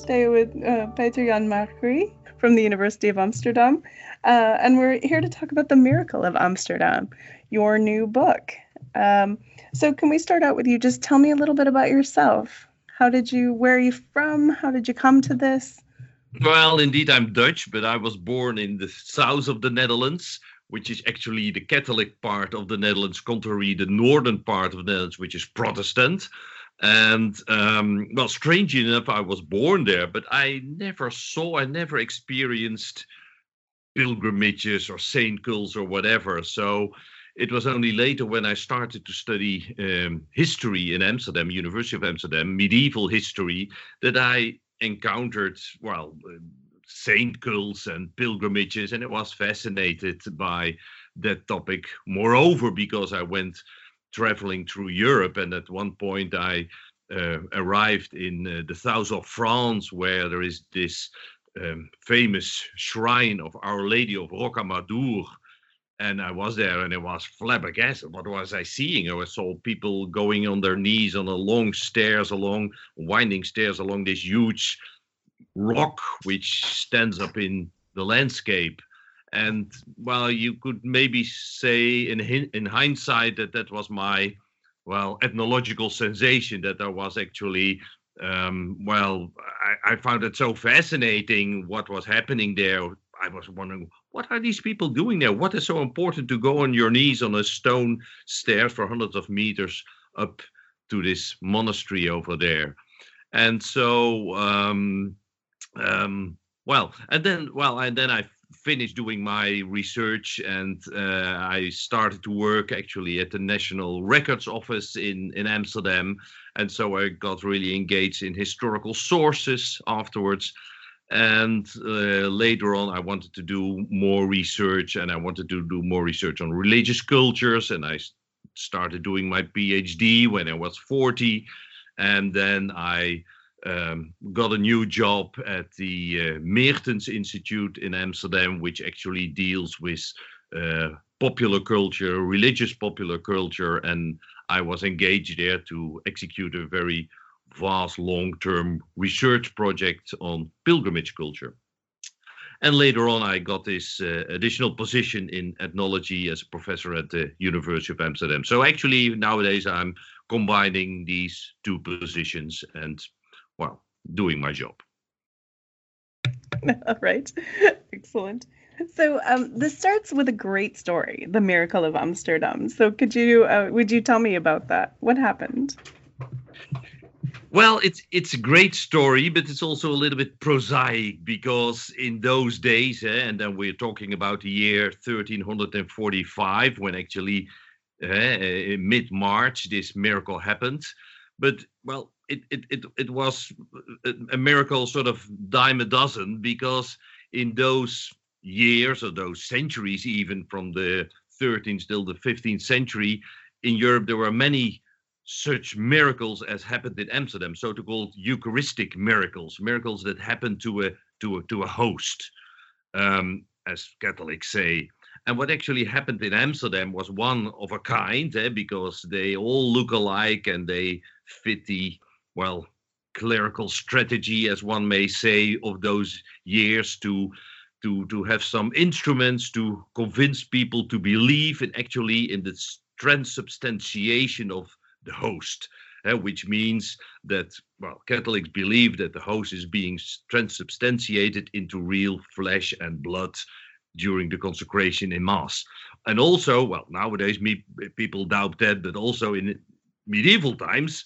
Today with uh, Peter Jan Margry from the University of Amsterdam. Uh, and we're here to talk about The Miracle of Amsterdam, your new book. Um, so, can we start out with you? Just tell me a little bit about yourself. How did you, where are you from? How did you come to this? Well, indeed, I'm Dutch, but I was born in the south of the Netherlands, which is actually the Catholic part of the Netherlands, contrary the northern part of the Netherlands, which is Protestant. And um, well, strangely enough, I was born there, but I never saw, I never experienced pilgrimages or saint cults or whatever. So it was only later when I started to study um, history in Amsterdam, University of Amsterdam, medieval history, that I encountered, well, saint cults and pilgrimages, and I was fascinated by that topic. Moreover, because I went traveling through Europe, and at one point I uh, arrived in uh, the south of France, where there is this um, famous shrine of Our Lady of Rocamadour. And I was there and it was flabbergasted. What was I seeing? I saw people going on their knees on a long stairs, along winding stairs along this huge rock which stands up in the landscape and well you could maybe say in in hindsight that that was my well ethnological sensation that there was actually um, well I, I, found it so fascinating what was happening there. I was wondering what are these people doing there? What is so important to go on your knees on a stone stair for hundreds of meters up to this monastery over there? And so um, um, well and then well and then i finished doing my research and uh, I started to work actually at the National Records Office in, in Amsterdam. And so I got really engaged in historical sources afterwards. And uh, later on, I wanted to do more research and I wanted to do more research on religious cultures. And I started doing my PhD when I was 40. And then I um, got a new job at the uh, Meertens Institute in Amsterdam, which actually deals with uh, popular culture, religious popular culture, and I was engaged there to execute a very vast long-term research project on pilgrimage culture. And later on, I got this uh, additional position in ethnology as a professor at the University of Amsterdam. So actually, nowadays, I'm combining these two positions and well, doing my job. All right. Excellent. So um, this starts with a great story, the miracle of Amsterdam. So could you uh, would you tell me about that? What happened? Well, it's it's a great story, but it's also a little bit prosaic because in those days, eh, and then we're talking about the year 1345, when actually uh, mid March this miracle happened. But well, it, it, it, it was a miracle sort of dime a dozen because in those years or those centuries, even from the 13th till the 15th century, in Europe, there were many such miracles as happened in Amsterdam, so-called Eucharistic miracles, miracles that happened to a to a to a host, um, as Catholics say. And what actually happened in Amsterdam was one of a kind, eh, because they all look alike and they fit the well, clerical strategy, as one may say, of those years to to to have some instruments to convince people to believe in actually in the transubstantiation of the host, uh, which means that well, Catholics believe that the host is being transubstantiated into real flesh and blood during the consecration in mass. And also well nowadays me, people doubt that but also in medieval times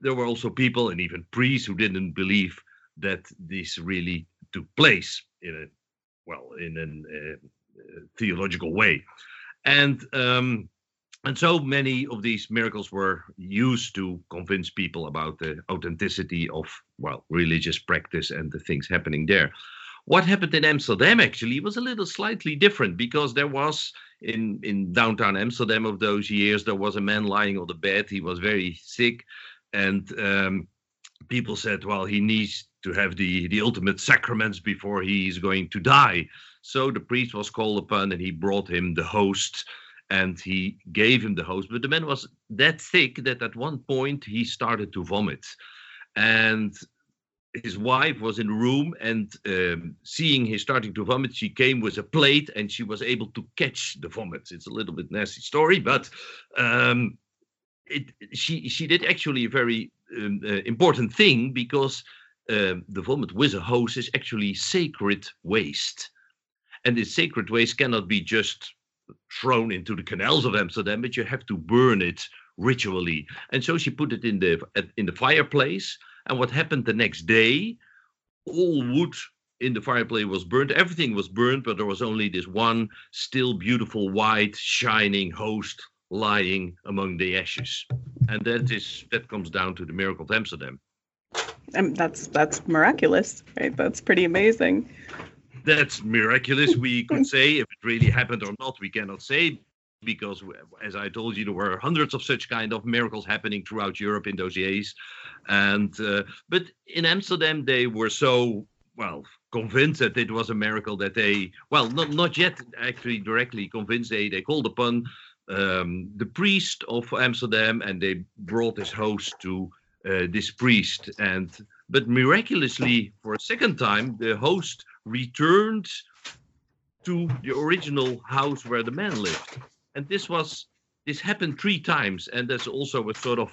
there were also people and even priests who didn't believe that this really took place in a well in a uh, theological way. And um, and so many of these miracles were used to convince people about the authenticity of well religious practice and the things happening there. What happened in amsterdam actually was a little slightly different because there was in in downtown amsterdam of those years there was a man lying on the bed. He was very sick and um, people said well he needs to have the the ultimate sacraments before he is going to die so the priest was called upon and he brought him the host and he gave him the host. But the man was that thick that at one point he started to vomit. And his wife was in the room and um, seeing him starting to vomit, she came with a plate and she was able to catch the vomit. It's a little bit nasty story, but um, it, she she did actually a very um, uh, important thing because um, the vomit with a hose is actually sacred waste, and this sacred waste cannot be just thrown into the canals of Amsterdam, but you have to burn it ritually. And so she put it in the in the fireplace. And what happened the next day? All wood in the fireplace was burnt. Everything was burnt, but there was only this one still beautiful white shining host lying among the ashes. And that is that comes down to the miracle of Amsterdam. And that's that's miraculous, right? That's pretty amazing that's miraculous. We could say if it really happened or not, we cannot say because, as I told you, there were hundreds of such kind of miracles happening throughout Europe in those years. And uh, but in Amsterdam, they were so well convinced that it was a miracle that they well not not yet actually directly convinced. They they called upon um, the priest of Amsterdam and they brought this host to uh, this priest. And but miraculously for a second time the host returned to the original house where the man lived. And this was this happened three times, and there's also a sort of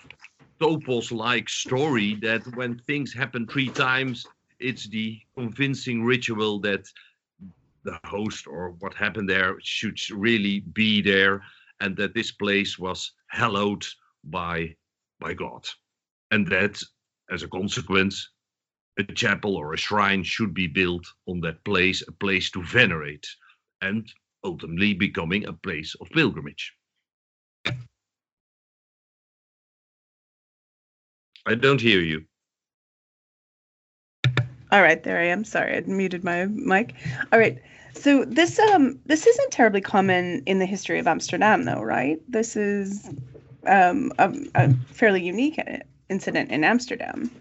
topos-like story that when things happen three times, it's the convincing ritual that the host or what happened there should really be there, and that this place was hallowed by by God, and that as a consequence, a chapel or a shrine should be built on that place, a place to venerate, and ultimately becoming a place of pilgrimage. I don't hear you. All right, there I am. Sorry, I muted my mic. All right. So this um this isn't terribly common in the history of Amsterdam, though, right? This is um a, a fairly unique incident in Amsterdam.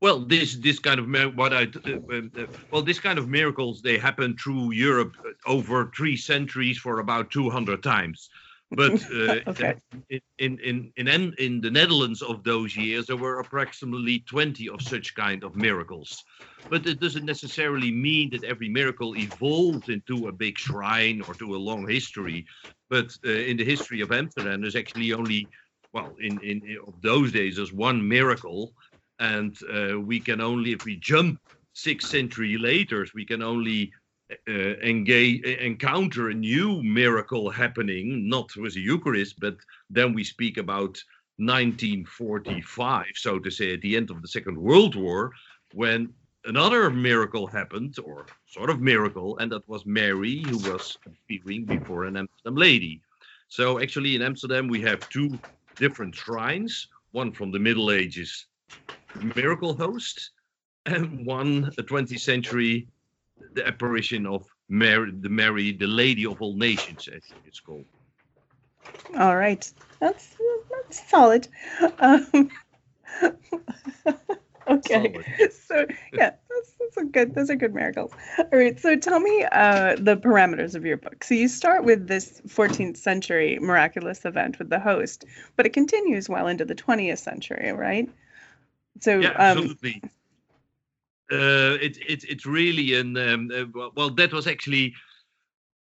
Well, this this kind of what I uh, uh, well this kind of miracles they happen through Europe over three centuries for about two hundred times. But uh, okay. in, in in in in the Netherlands of those years, there were approximately twenty of such kind of miracles. But it doesn't necessarily mean that every miracle evolved into a big shrine or to a long history. But uh, in the history of Amsterdam, there's actually only well in in, in of those days there's one miracle and uh, we can only if we jump six century later we can only uh, engage encounter a new miracle happening not with the eucharist but then we speak about 1945 so to say at the end of the second world war when another miracle happened or sort of miracle and that was mary who was appearing before an amsterdam lady. So actually in amsterdam we have two different shrines one from the middle ages miracle host, and one a 20th century the apparition of Mary, the Mary, the Lady of all Nations, as it's called. All right, that's that's solid. Um, okay, solid. so yeah, that's, that's a good. Those are good miracles. All right, so tell me uh, the parameters of your book. So you start with this 14th century miraculous event with the host, but it continues well into the 20th century, right? So yeah, um, absolutely. Uh, it, it, it's really an um, uh, well that was actually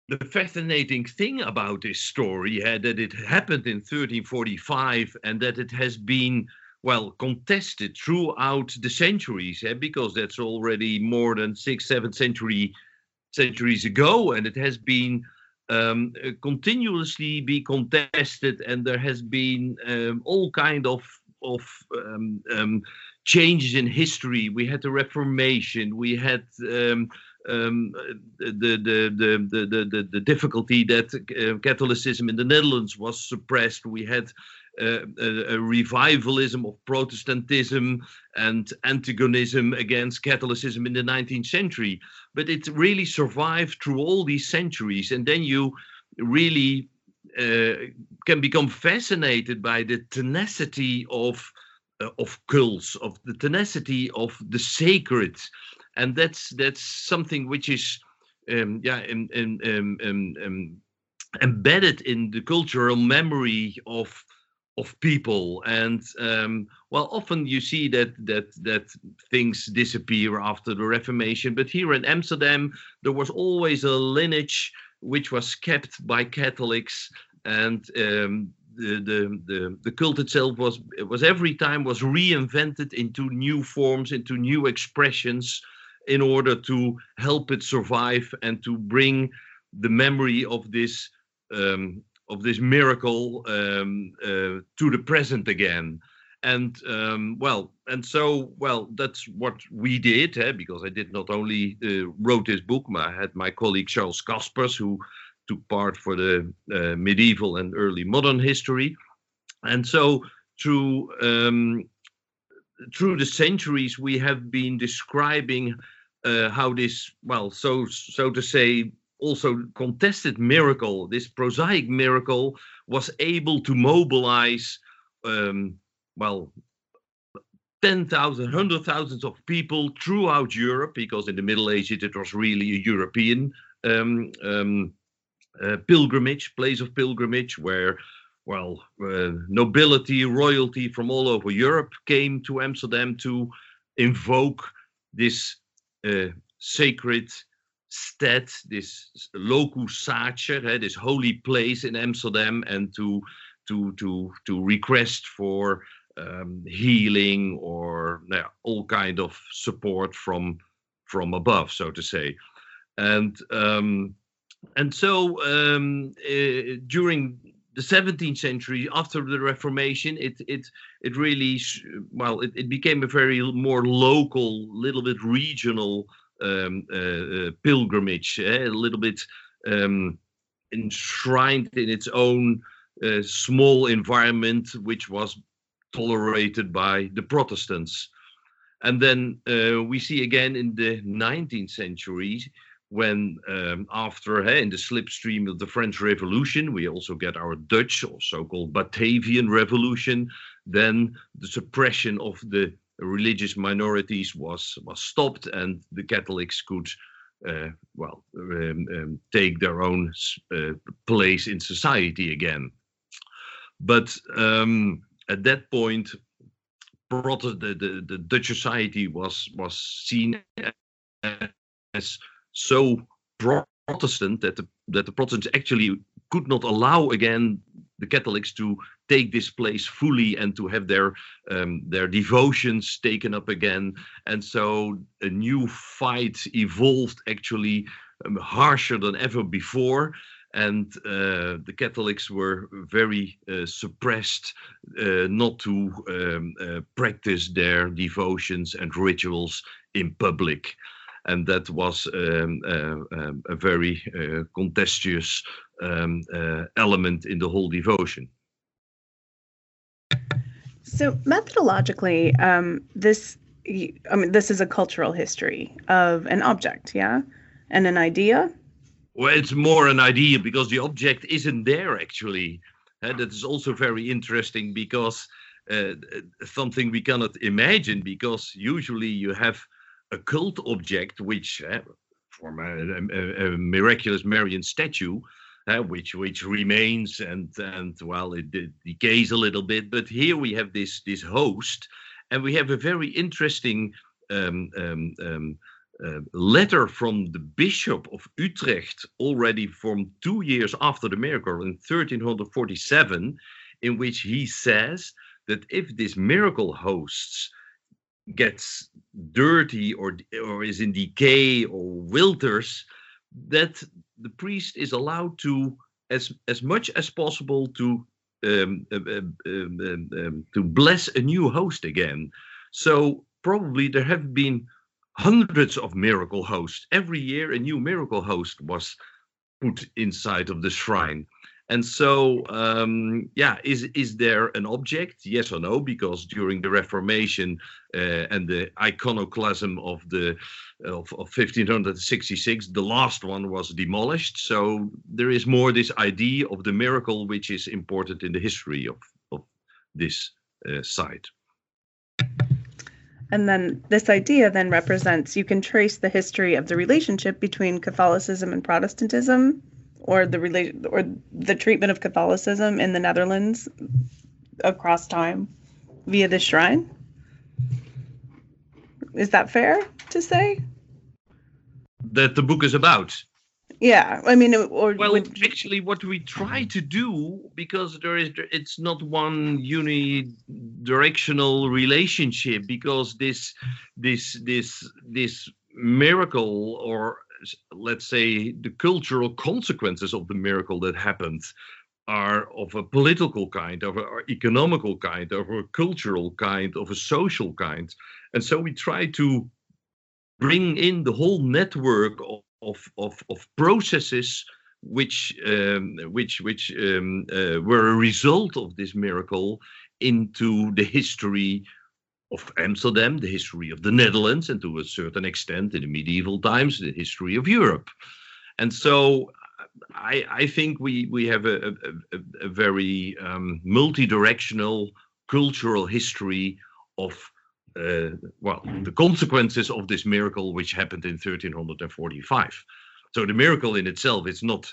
the fascinating thing about this story uh, that it happened in 1345 and that it has been well contested throughout the centuries uh, because that's already more than six seven century centuries ago and it has been um, uh, continuously be contested and there has been um, all kind of of um, um, changes in history. We had the Reformation. We had um, um, the, the, the, the, the, the difficulty that uh, Catholicism in the Netherlands was suppressed. We had uh, a, a, revivalism of Protestantism and antagonism against Catholicism in the 19th century. But it really survived through all these centuries. And then you really uh, can become fascinated by the tenacity of of cults, of the tenacity of the sacred, and that's that's something which is um, yeah in, in, um, um, um, embedded in the cultural memory of of people. And um, well often you see that that that things disappear after the reformation. But here in amsterdam there was always a lineage which was kept by catholics and um, the, the the the cult itself was was every time was reinvented into new forms into new expressions in order to help it survive and to bring the memory of this um, of this miracle um, uh, to the present again. And um, well, and so well, that's what we did, eh, because I did not only uh, wrote this book, but I had my colleague Charles Caspers who took part for the uh, medieval and early modern history, and so through um, through the centuries we have been describing uh, how this well so so to say also contested miracle, this prosaic miracle, was able to mobilize, um, well, 10,000, hundred thousands of people throughout Europe, because in the Middle Ages it was really a European um, um, uh, pilgrimage, place of pilgrimage, where, well, uh, nobility, royalty from all over Europe came to Amsterdam to invoke this uh, sacred stad, this locus sacer, this holy place in Amsterdam, and to to to to request for um, healing or all kind of support from from above, so to say, and um, and so um, uh, during the 17th century, after the Reformation, it it it really well it, it became a very more local, little bit regional um, uh, uh, pilgrimage, eh? a little bit um, enshrined in its own uh, small environment, which was tolerated by the Protestants. And then uh, we see again in the 19th century, when um, after in the slipstream of the French Revolution, we also get our Dutch or so-called Batavian Revolution, then the suppression of the religious minorities was was stopped, and the Catholics could, uh, well, um, um, take their own uh, place in society again. But um, at that point, the, the, the Dutch society was was seen as so Protestant that the that the Protestants actually could not allow again the Catholics to take this place fully and to have their um, their devotions taken up again. And so a new fight evolved actually um, harsher than ever before. And uh, the Catholics were very uh, suppressed uh, not to um, uh, practice their devotions and rituals in public and that was um, uh, um, a very uh, contentious um, uh, element in the whole devotion. So methodologically, um, this I mean, this is a cultural history of an object, yeah, and an idea. Well, it's more an idea because the object isn't there actually. And that is also very interesting because uh, something we cannot imagine because usually you have a cult object which uh, from a, a, a, miraculous Marian statue uh, which which remains and and well it, it, decays a little bit but here we have this this host and we have a very interesting um, um, um, uh, letter from the bishop of Utrecht already from two years after the miracle in 1347 in which he says that if this miracle hosts gets dirty or or is in decay or wilters that the priest is allowed to as as much as possible to um, um, um, um, um, to bless a new host again so probably there have been hundreds of miracle hosts. Every year, a new miracle host was put inside of the shrine. And so, um, yeah, is is there an object? Yes or no? Because during the Reformation uh, and the iconoclasm of the of, of 1566, the last one was demolished. So there is more this idea of the miracle, which is important in the history of of this uh, site. And then this idea then represents you can trace the history of the relationship between Catholicism and Protestantism or the relation or the treatment of Catholicism in the Netherlands across time via the shrine. Is that fair to say? That the book is about. Yeah, I mean, or well, would... actually, what we try to do because there is, it's not one unidirectional relationship because this, this, this, this miracle or let's say the cultural consequences of the miracle that happened are of a political kind, of an economical kind, of a cultural kind, of a social kind. And so we try to bring in the whole network of, of, of, processes which um, which which um, uh, were a result of this miracle into the history of Amsterdam, the history of the Netherlands, and to a certain extent in the medieval times, the history of Europe. And so I, I think we, we have a, a, a very um, multi-directional cultural history of uh, well the consequences of this miracle which happened in 1345 so the miracle in itself is not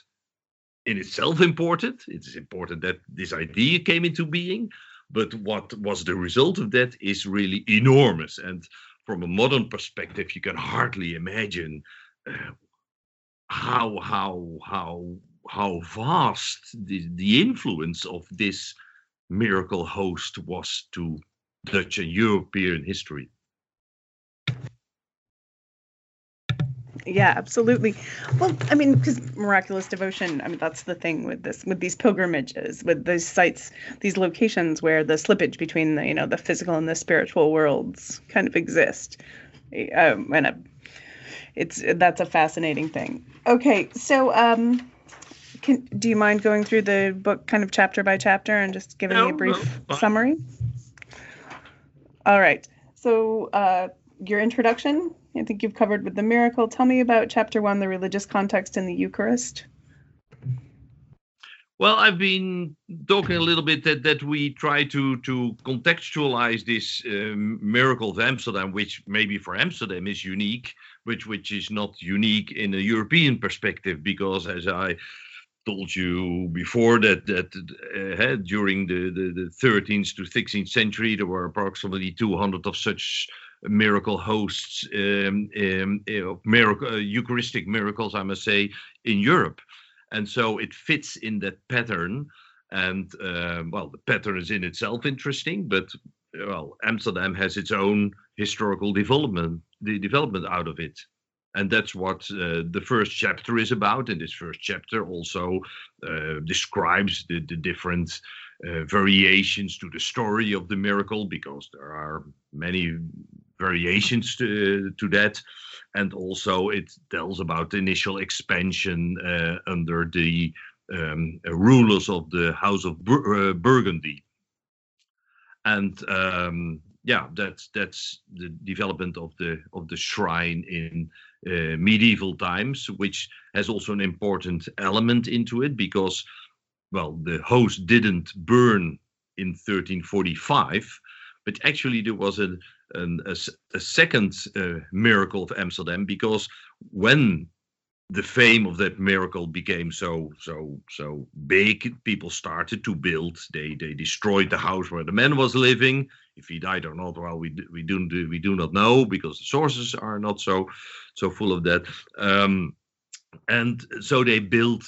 in itself important it is important that this idea came into being but what was the result of that is really enormous. And from a modern perspective, you can hardly imagine uh, how how how how vast the, the influence of this miracle host was to Dutch and European history. Yeah absolutely. Well i mean because miraculous devotion i mean that's the thing with this with these pilgrimages with these sites these locations where the slippage between the you know the physical and the spiritual worlds kind of exist. Um, and a, it's that's a fascinating thing. Okay so um can, do you mind going through the book kind of chapter by chapter and just giving no, me a brief no, summary? All right. So uh your introduction I think you've covered with the miracle. Tell me about chapter one, the religious context in the Eucharist. Well, I've been talking a little bit that, that we try to to contextualize this um, miracle of Amsterdam, which maybe for Amsterdam is unique, which which is not unique in a European perspective, because as I told you before that that uh, during the, the, the 13th to 16th century there were approximately 200 of such miracle hosts, um, um, miracle, uh, Eucharistic miracles, I must say, in Europe. And so it fits in that pattern. And uh, well, the pattern is in itself interesting, but well, Amsterdam has its own historical development, the development out of it. And that's what uh, the first chapter is about. And this first chapter also uh, describes the, the different uh, variations to the story of the miracle because there are many variations to, to that. And also, it tells about the initial expansion uh, under the um, rulers of the House of Bur- uh, Burgundy. And um, yeah, that's that's the development of the of the shrine in uh, medieval times, which has also an important element into it because, well, the host didn't burn in 1345, but actually there was a an, a, a, second uh, miracle of Amsterdam because when the fame of that miracle became so so so big, people started to build. They they destroyed the house where the man was living. If he died or not, well, we we do we do not know because the sources are not so so full of that. Um, and so they built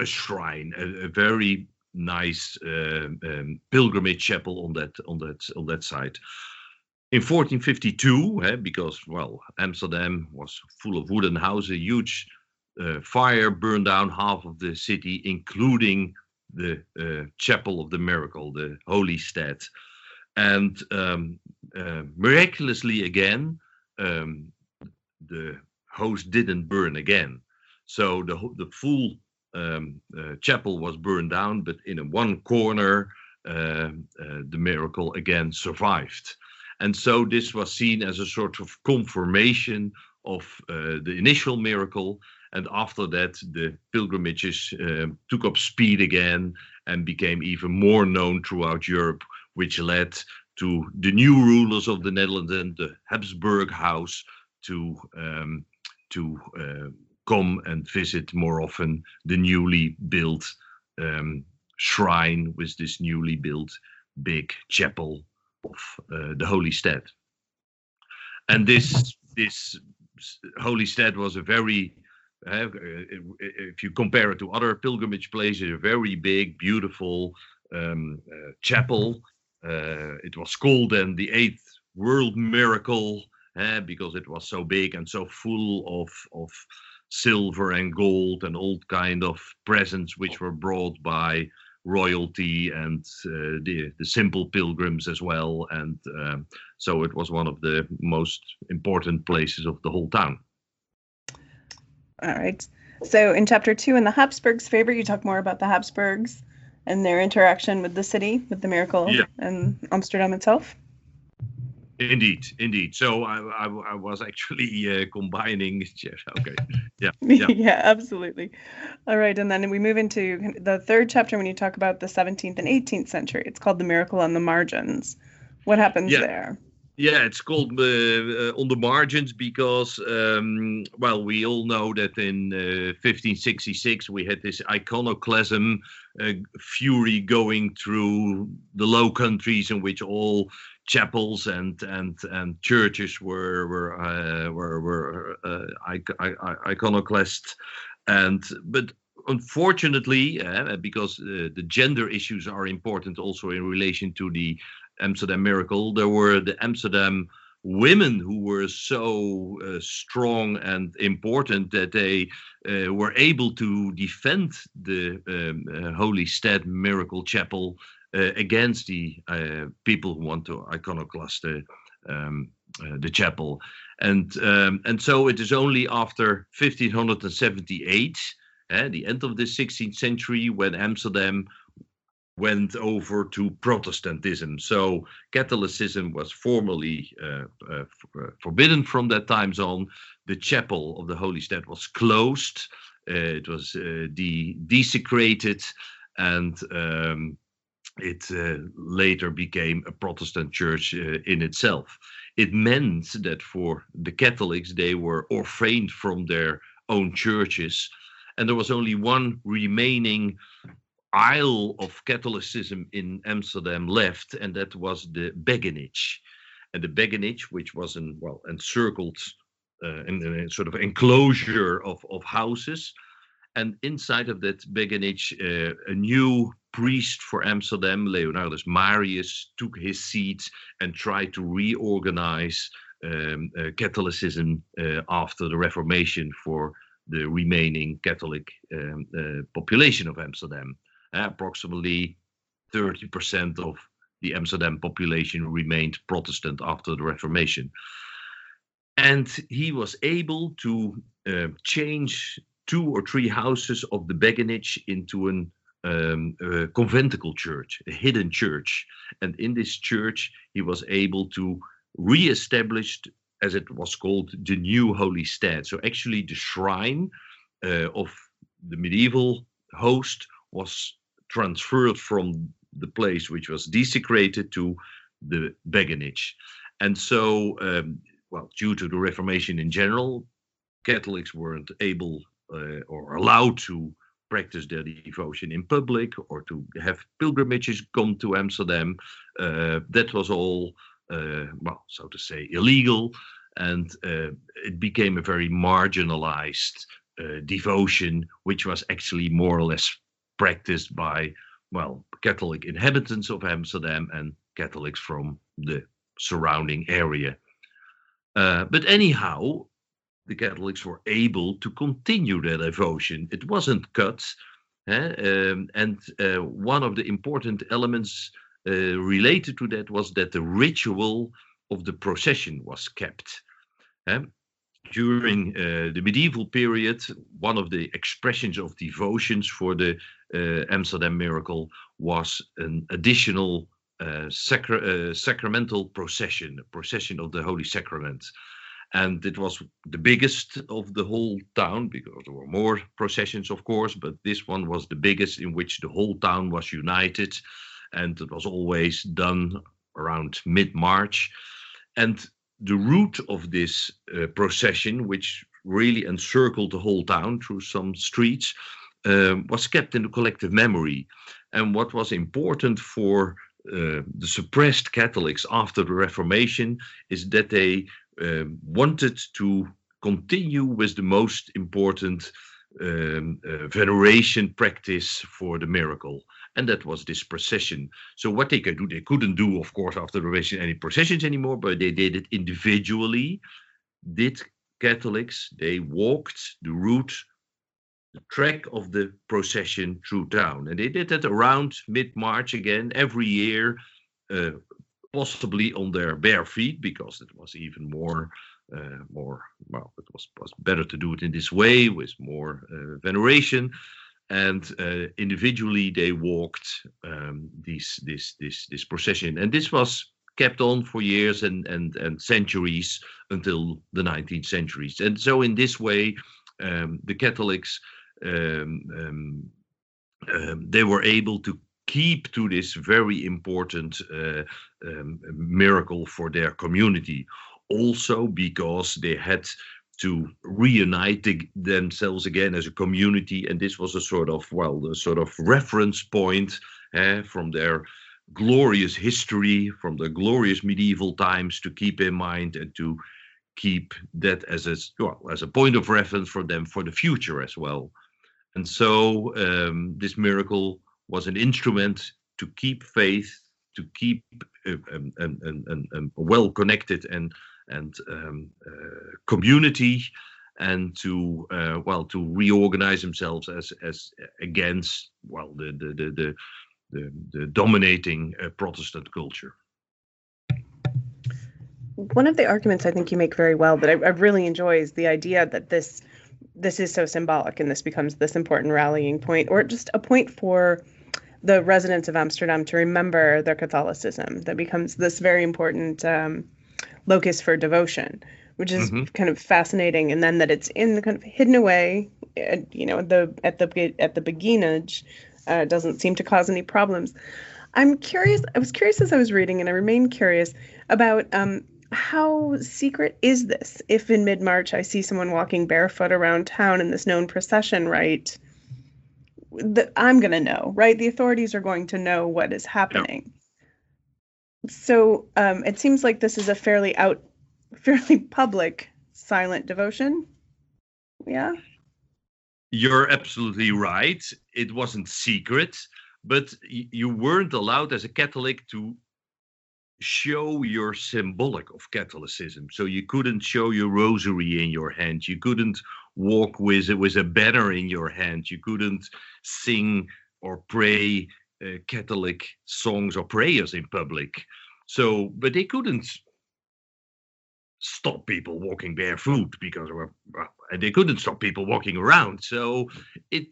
a shrine, a, a very nice uh, um, pilgrimage chapel on that on that on that site in 1452, eh, because well, Amsterdam was full of wooden houses, a huge uh, fire burned down half of the city, including the uh, Chapel of the Miracle, the Holy Stead. And um, uh, miraculously again, um, the host didn't burn again. So the the full um, uh, chapel was burned down, but in one corner, uh, uh, the miracle again survived. And so this was seen as a sort of confirmation of uh, the initial miracle. And after that, the pilgrimages uh, took up speed again and became even more known throughout Europe, which led to the new rulers of the Netherlands and the Habsburg House to um, to uh, come and visit more often the newly built um, shrine with this newly built big chapel the Holy Stead. And this this Holy Stead was a very uh, if you compare it to other pilgrimage places, a very big, beautiful um, uh, chapel. Uh, it was called then the eighth world miracle uh, because it was so big and so full of of silver and gold and all kind of presents which were brought by royalty and uh, the the simple pilgrims as well. And um, so it was one of the most important places of the whole town. All right. So in chapter two in the habsburgs favor you talk more about the habsburgs and their interaction with the city with the miracle yeah. and amsterdam itself Indeed, indeed. So I, I, I was actually uh, combining. Okay, yeah, yeah, yeah, absolutely. All right, and then we move into the third chapter when you talk about the 17th and 18th century. It's called the Miracle on the Margins. What happens yeah. there? Yeah, it's called uh, uh, on the margins because, um, well, we all know that in uh, 1566 we had this iconoclasm uh, fury going through the Low Countries, in which all chapels and and and churches were were uh, were were uh, iconoclast, and but unfortunately, uh, because uh, the gender issues are important also in relation to the Amsterdam miracle, there were the Amsterdam women who were so uh, strong and important that they uh, were able to defend the um, uh, Holy Stead Miracle Chapel against the uh, people who want to iconoclast the um, uh, the chapel, and um, and so it is only after 1578, uh, the end of the 16th century, when Amsterdam went over to Protestantism. So Catholicism was formally uh, uh, forbidden from that time on. The chapel of the Holy Stead was closed. it was de- desecrated, and um, it uh, later became a Protestant church uh, in itself. It meant that for the Catholics, they were orphaned from their own churches, and there was only one remaining aisle of Catholicism in Amsterdam left, and that was the Beguinage. And the Beguinage, which was an well encircled uh, in, in a sort of enclosure of, of houses, and inside of that Beguinage, uh, a new priest for Amsterdam, Leonardus Marius, took his seat and tried to reorganize um, uh, Catholicism uh, after the Reformation for the remaining Catholic um, uh, population of Amsterdam. approximately 30% of the Amsterdam population remained Protestant after the Reformation. And he was able to uh, change two or three houses of the Beguinage into an um, a conventicle church, a hidden church. And in this church, he was able to re-establish, as it was called, the new holy stead. So actually, the shrine uh, of the medieval host was transferred from the place which was desecrated to the Beguinage. And so, um, well, due to the Reformation in general, Catholics weren't able or allowed to practice their devotion in public or to have pilgrimages come to Amsterdam. Uh, that was all, uh, well, so to say, illegal. And uh, it became a very marginalized uh, devotion, which was actually more or less practiced by, well, Catholic inhabitants of Amsterdam and Catholics from the surrounding area. Uh, but anyhow, the Catholics were able to continue their devotion. It wasn't cut. Eh? Um, and uh, one of the important elements uh, related to that was that the ritual of the procession was kept. Um, during uh, the medieval period, one of the expressions of devotions for the uh, Amsterdam miracle was an additional uh, sacra- uh, sacramental procession, a procession of the Holy Sacrament. And it was the biggest of the whole town because there were more processions, of course, but this one was the biggest in which the whole town was united. And it was always done around mid March. And the route of this uh, procession, which really encircled the whole town through some streets, um, was kept in the collective memory. And what was important for uh, the suppressed Catholics after the Reformation is that they wanted to continue with the most important um, uh, veneration practice for the miracle and that was this procession. So what they could do, they couldn't do, of course, after the revolution any processions anymore, but they did it individually. Did Catholics? They walked the route, the track of the procession through town, and they did that around mid-March again every year, uh, possibly on their bare feet because it was even more. Uh, more well, it was, was better to do it in this way with more uh, veneration and uh, individually they walked um, this this this this procession, and this was kept on for years and and and centuries until the 19th centuries. And so in this way, um, the Catholics um, um, um they were able to keep to this very important uh, um, miracle for their community. Also because they had to reunite the, themselves again as a community. And this was a sort of, well, the sort of reference point eh, from their glorious history, from the glorious medieval times to keep in mind and to keep that as a, well, as a point of reference for them for the future as well. And so um, this miracle was an instrument to keep faith, to keep uh, um, um, um, um, well connected and and um, uh, community and to uh, well to reorganize themselves as as against well the the the the, the, the dominating uh, Protestant culture. One of the arguments I think you make very well that I, I really enjoy is the idea that this this is so symbolic and this becomes this important rallying point or just a point for the residents of Amsterdam to remember their Catholicism that becomes this very important um, locus for devotion, which is mm-hmm. kind of fascinating. And then that it's in the kind of hidden away, at, you know, the at the at the beguinage, uh, doesn't seem to cause any problems. I'm curious. I was curious as I was reading, and I remain curious about um, how secret is this? If in mid March I see someone walking barefoot around town in this known procession, right? The, I'm going to know, right? The authorities are going to know what is happening. So um, it seems like this is a fairly out, fairly public silent devotion. Yeah. You're absolutely right. It wasn't secret, but you weren't allowed as a Catholic to show your symbolic of Catholicism. So you couldn't show your rosary in your hand. You couldn't walk with with a banner in your hand. You couldn't sing or pray uh, Catholic songs or prayers in public. So, but they couldn't stop people walking barefoot because they couldn't stop people walking around. So it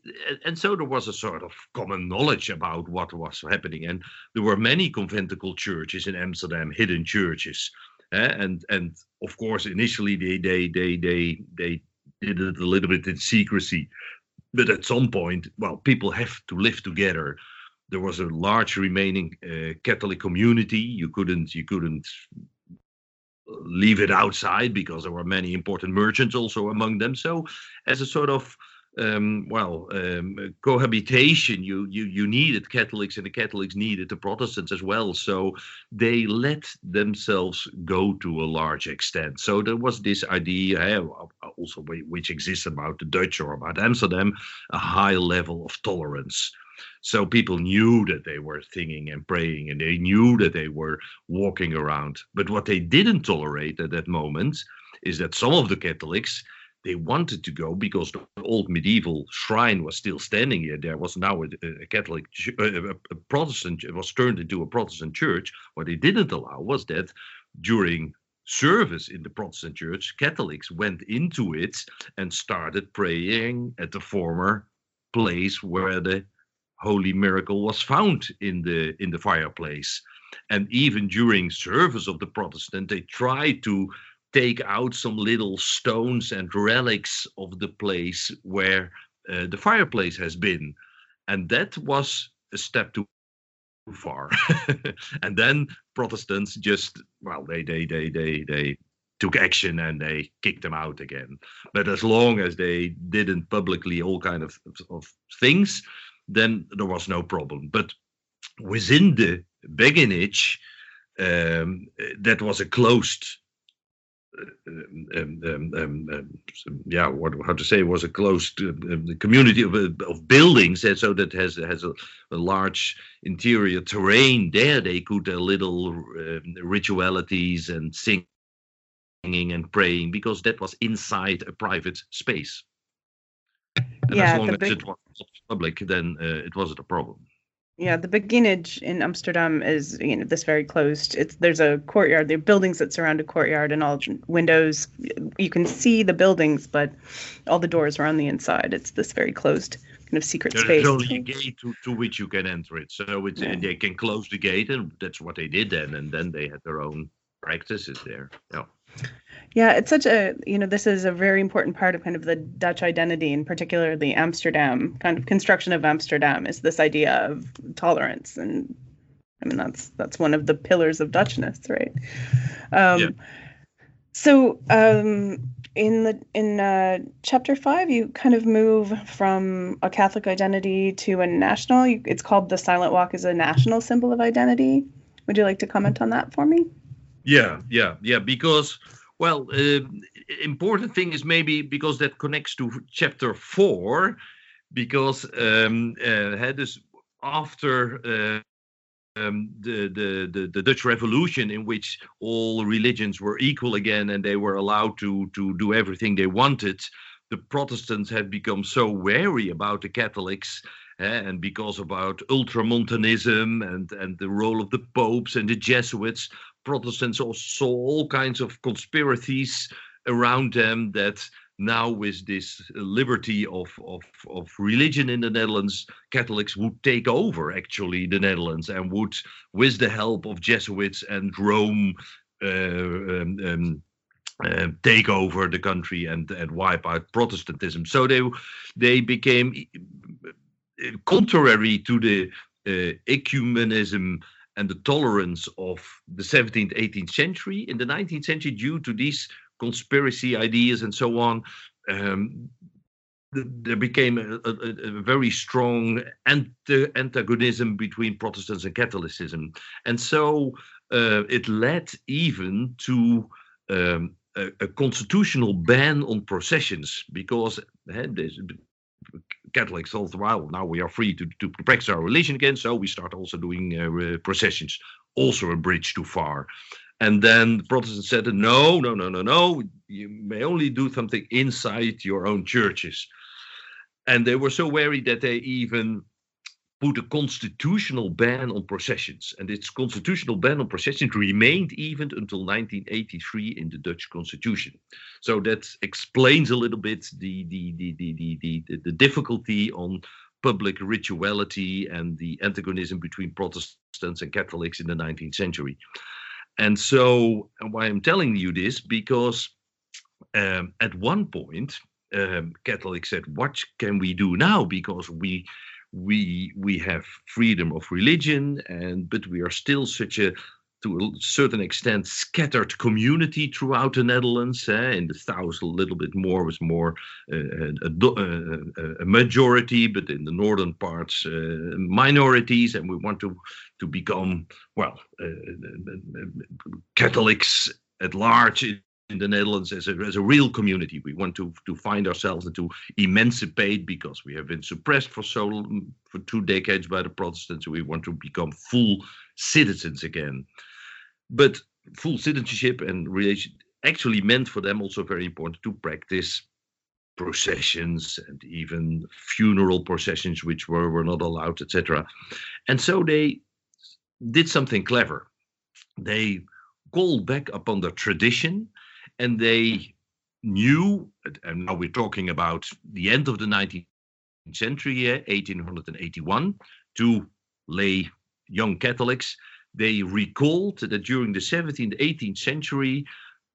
and so there was a sort of common knowledge about what was happening, and there were many conventicle churches in Amsterdam, hidden churches, eh? and and of course initially they they they they they did it a little bit in secrecy, but at some point, well, people have to live together there was a large remaining uh, Catholic community. You couldn't you couldn't leave it outside because there were many important merchants also among them. So, as a sort of um, well, um, cohabitation. You you you needed Catholics, and the Catholics needed the Protestants as well. So they let themselves go to a large extent. So there was this idea, uh, also which exists about the Dutch or about Amsterdam, a high level of tolerance. So people knew that they were singing and praying and they knew that they were walking around. But what they didn't tolerate at that moment is that some of the Catholics they wanted to go because the old medieval shrine was still standing here. There was now a, a Catholic, uh, a, a Protestant, it was turned into a Protestant church. What they didn't allow was that during service in the Protestant church, Catholics went into it and started praying at the former place where the holy miracle was found in the in the fireplace. And even during service of the Protestant, they tried to take out some little stones and relics of the place where uh, the fireplace has been. And that was a step too far. and then Protestants just, well, they, they, they, they, they took action and they kicked them out again. But as long as they didn't publicly all kind of, of things, then there was no problem. But within the beguinage, um, that was a closed um, um, um, yeah, what how to say was a closed uh, community of, of buildings, and so that has has a, a large interior terrain. There, they could a little ritualities and singing and praying because that was inside a private space. And yeah, as long as big... it was public, then uh, it wasn't a problem. Yeah, the beguinage in Amsterdam is you know this very closed. It's there's a courtyard, there are buildings that surround a courtyard, and all windows. You can see the buildings, but all the doors are on the inside. It's this very closed kind of secret There's space. There's only a gate to, to which you can enter it, so it's yeah. they can close the gate, and that's what they did then. And then they had their own practices there. Yeah. Yeah, it's such a, you know, this is a very important part of kind of the Dutch identity and particularly Amsterdam kind of construction of Amsterdam is this idea of tolerance. And I mean, that's, that's one of the pillars of Dutchness, right? Um, yeah. So um, in the in uh, chapter five, you kind of move from a Catholic identity to a national. You, it's called the Silent Walk as a national symbol of identity. Would you like to comment on that for me? Yeah, yeah, yeah. Because well, uh, important thing is maybe because that connects to chapter four, because um, uh, this after uh, um, the, the, the the Dutch Revolution, in which all religions were equal again and they were allowed to to do everything they wanted, the Protestants had become so wary about the Catholics. Uh, and because about ultramontanism and and the role of the popes and the Jesuits, Protestants also saw all kinds of conspiracies around them that now with this liberty of, of, of religion in the Netherlands, Catholics would take over actually the Netherlands and would, with the help of Jesuits and Rome, uh, um, um, uh, take over the country and, and wipe out Protestantism. So they they became contrary to the uh, ecumenism and the tolerance of the 17th, 18th century. In the 19th century, due to these conspiracy ideas and so on, um, there became a, a, a, very strong anti- antagonism between Protestants and Catholicism. And so uh, it led even to um, a, a, constitutional ban on processions because uh, Catholics all the while now we are free to, to practice our religion again, so we start also doing uh, processions, also a bridge too far. And then the Protestants said, no, no, no, no, no, you may only do something inside your own churches. And they were so wary that they even put a constitutional ban on processions. And its constitutional ban on processions remained even until 1983 in the Dutch constitution. So that explains a little bit the, the, the, the, the, the, the difficulty on public rituality and the antagonism between Protestants and Catholics in the 19th century. And so, why I'm telling you this, because um, at one point, um, Catholics said, "What can we do now?" Because we we we have freedom of religion and but we are still such a to a certain extent scattered community throughout the Netherlands. Eh? In the south, a little bit more was more uh, a, a, a, majority, but in the northern parts, uh, minorities. And we want to to become well uh, Catholics at large the Netherlands as a, as a real community. We want to to find ourselves and to emancipate because we have been suppressed for so for two decades by the Protestants. We want to become full citizens again. But full citizenship and relation actually meant for them also very important to practice processions and even funeral processions which were, were not allowed etc and so they did something clever they called back upon the tradition, and they knew, and now we're talking about the end of the 19th century, year 1881, to lay young Catholics, they recalled that during the 17th, 18th century,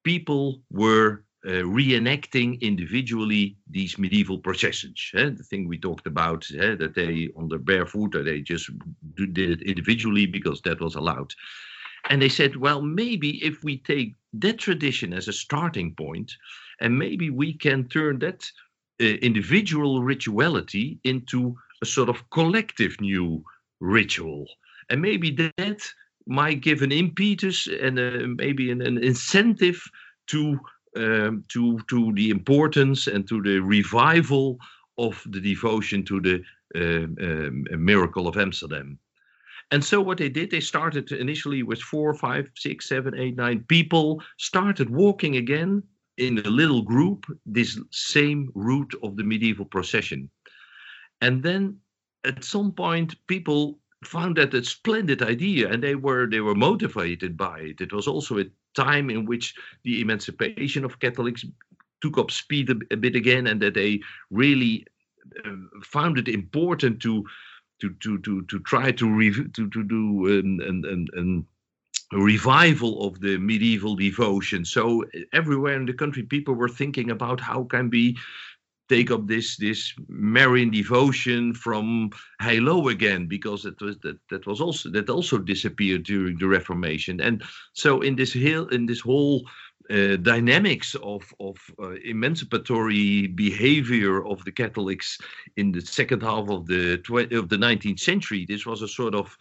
people were uh, reenacting individually these medieval processions. Eh? The thing we talked about, eh? that they on their barefoot, or they just did it individually because that was allowed. And they said, well, maybe if we take that tradition as a starting point, and maybe we can turn that uh, individual rituality into a sort of collective new ritual. And maybe that might give an impetus and uh, maybe an, an, incentive to um, to to the importance and to the revival of the devotion to the uh, miracle of Amsterdam. And so what they did, they started initially with four, five, six, seven, eight, nine people, started walking again in a little group this same route of the medieval procession. And then at some point, people found that a splendid idea and they were they were motivated by it it was also a time in which the emancipation of catholics took up speed a, a bit again and that they really uh, found it important to to to to to try to to to do an, an, a revival of the medieval devotion. So everywhere in the country people were thinking about how can we take up this this Marian devotion from Heiloo again because it was that that was also that also disappeared during the Reformation. And so in this hill in this whole uh, dynamics of of uh, emancipatory behavior of the Catholics in the second half of the tw- of the 19th century. This was a sort of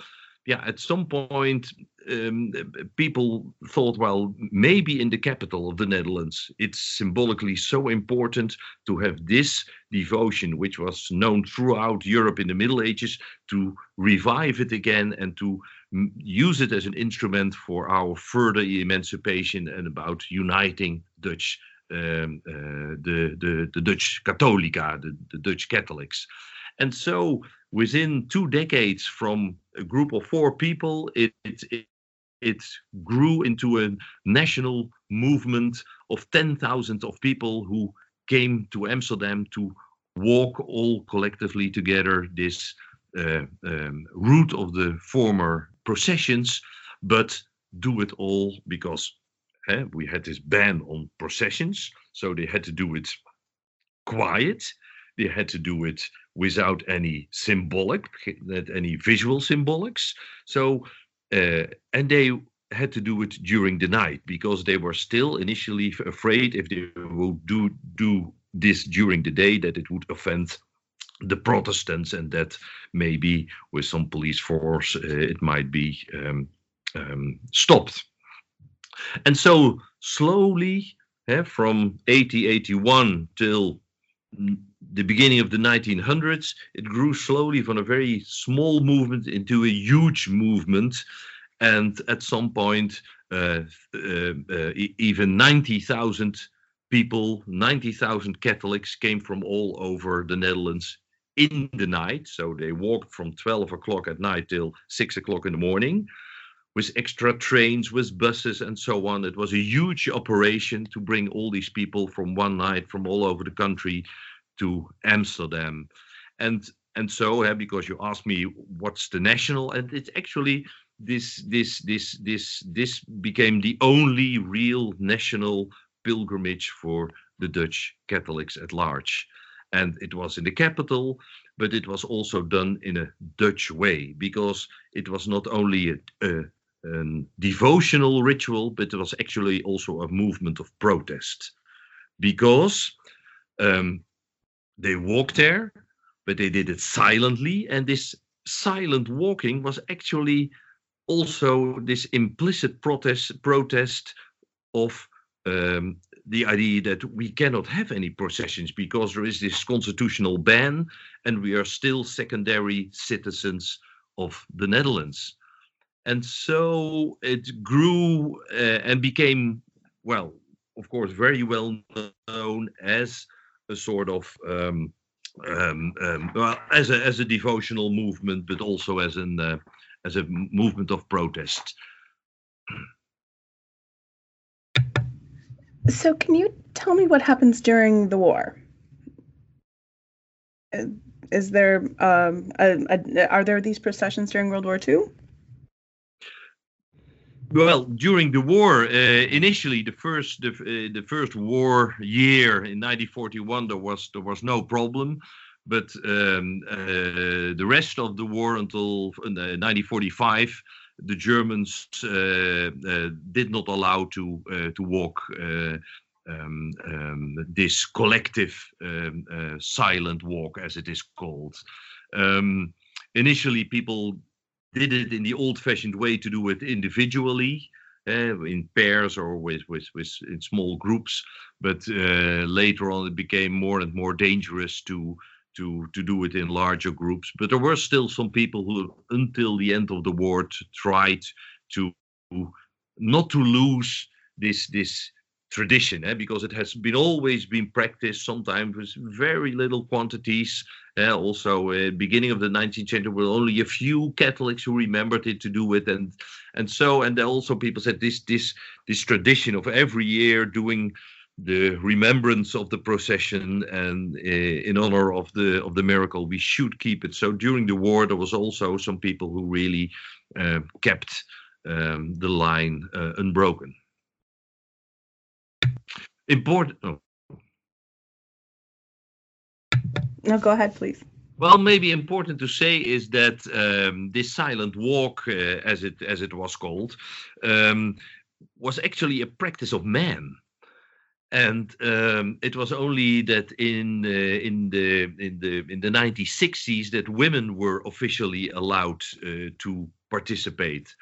yeah, at some point, um, people thought, well, maybe in the capital of the Netherlands, it's symbolically so important to have this devotion, which was known throughout Europe in the Middle Ages, to revive it again and to use it as an instrument for our further emancipation and about uniting Dutch, um, uh, the, the, the Dutch Catholica, the, the Dutch Catholics. And so within two decades from a group of four people, it, it, it grew into a national movement of 10,000 of people who came to Amsterdam to walk all collectively together this uh, um, route of the former processions, but do it all because eh, we had this ban on processions, so they had to do it quiet. They had to do it without any symbolic, any visual symbolics. So, uh, and they had to do it during the night because they were still initially afraid if they would do do this during the day that it would offend the Protestants and that maybe with some police force uh, it might be um, um, stopped. And so slowly, uh, from 1881 till the beginning of the 1900s, it grew slowly from a very small movement into a huge movement. And at some point, uh, uh, uh, even 90,000 people, 90,000 Catholics came from all over the Netherlands in the night. So they walked from 12 o'clock at night till 6 o'clock in the morning with extra trains, with buses, and so on. It was a huge operation to bring all these people from one night from all over the country to Amsterdam. And and so uh, because you asked me what's the national and it's actually this this this this this became the only real national pilgrimage for the Dutch Catholics at large. And it was in the capital, but it was also done in a Dutch way because it was not only a, a, a devotional ritual, but it was actually also a movement of protest. Because um, they walked there, but they did it silently. And this silent walking was actually also this implicit protest protest of um, the idea that we cannot have any processions because there is this constitutional ban and we are still secondary citizens of the Netherlands. And so it grew uh, and became, well, of course, very well known as a sort of um, um, um, well, as a as a devotional movement, but also as an uh, as a movement of protest. So, can you tell me what happens during the war? Is there um, a, a, are there these processions during World War II? Well, during the war, uh, initially the first the, uh, the first war year in 1941, there was there was no problem, but um, uh, the rest of the war until 1945, uh, the Germans uh, uh, did not allow to to walk. Um, um, this collective um, silent walk, as it is called. Um, initially, people did it in the old-fashioned way to do it individually, uh, in pairs or with, with, with in small groups. But uh, later on, it became more and more dangerous to to to do it in larger groups. But there were still some people who, until the end of the war, tried to not to lose this this tradition eh, because it has been always been practiced sometimes with very little quantities uh, also uh, beginning of the 19th century were only a few catholics who remembered it to do it and and so and also people said this this this tradition of every year doing the remembrance of the procession and uh, in honor of the of the miracle we should keep it so during the war there was also some people who really uh, kept um, the line uh, unbroken important. Oh. No, go ahead, please. Well, maybe important to say is that um, this silent walk, uh, as it as it was called, um, was actually a practice of men, and um, it was only that in uh, in the in the in the 1960s that women were officially allowed uh, to participate,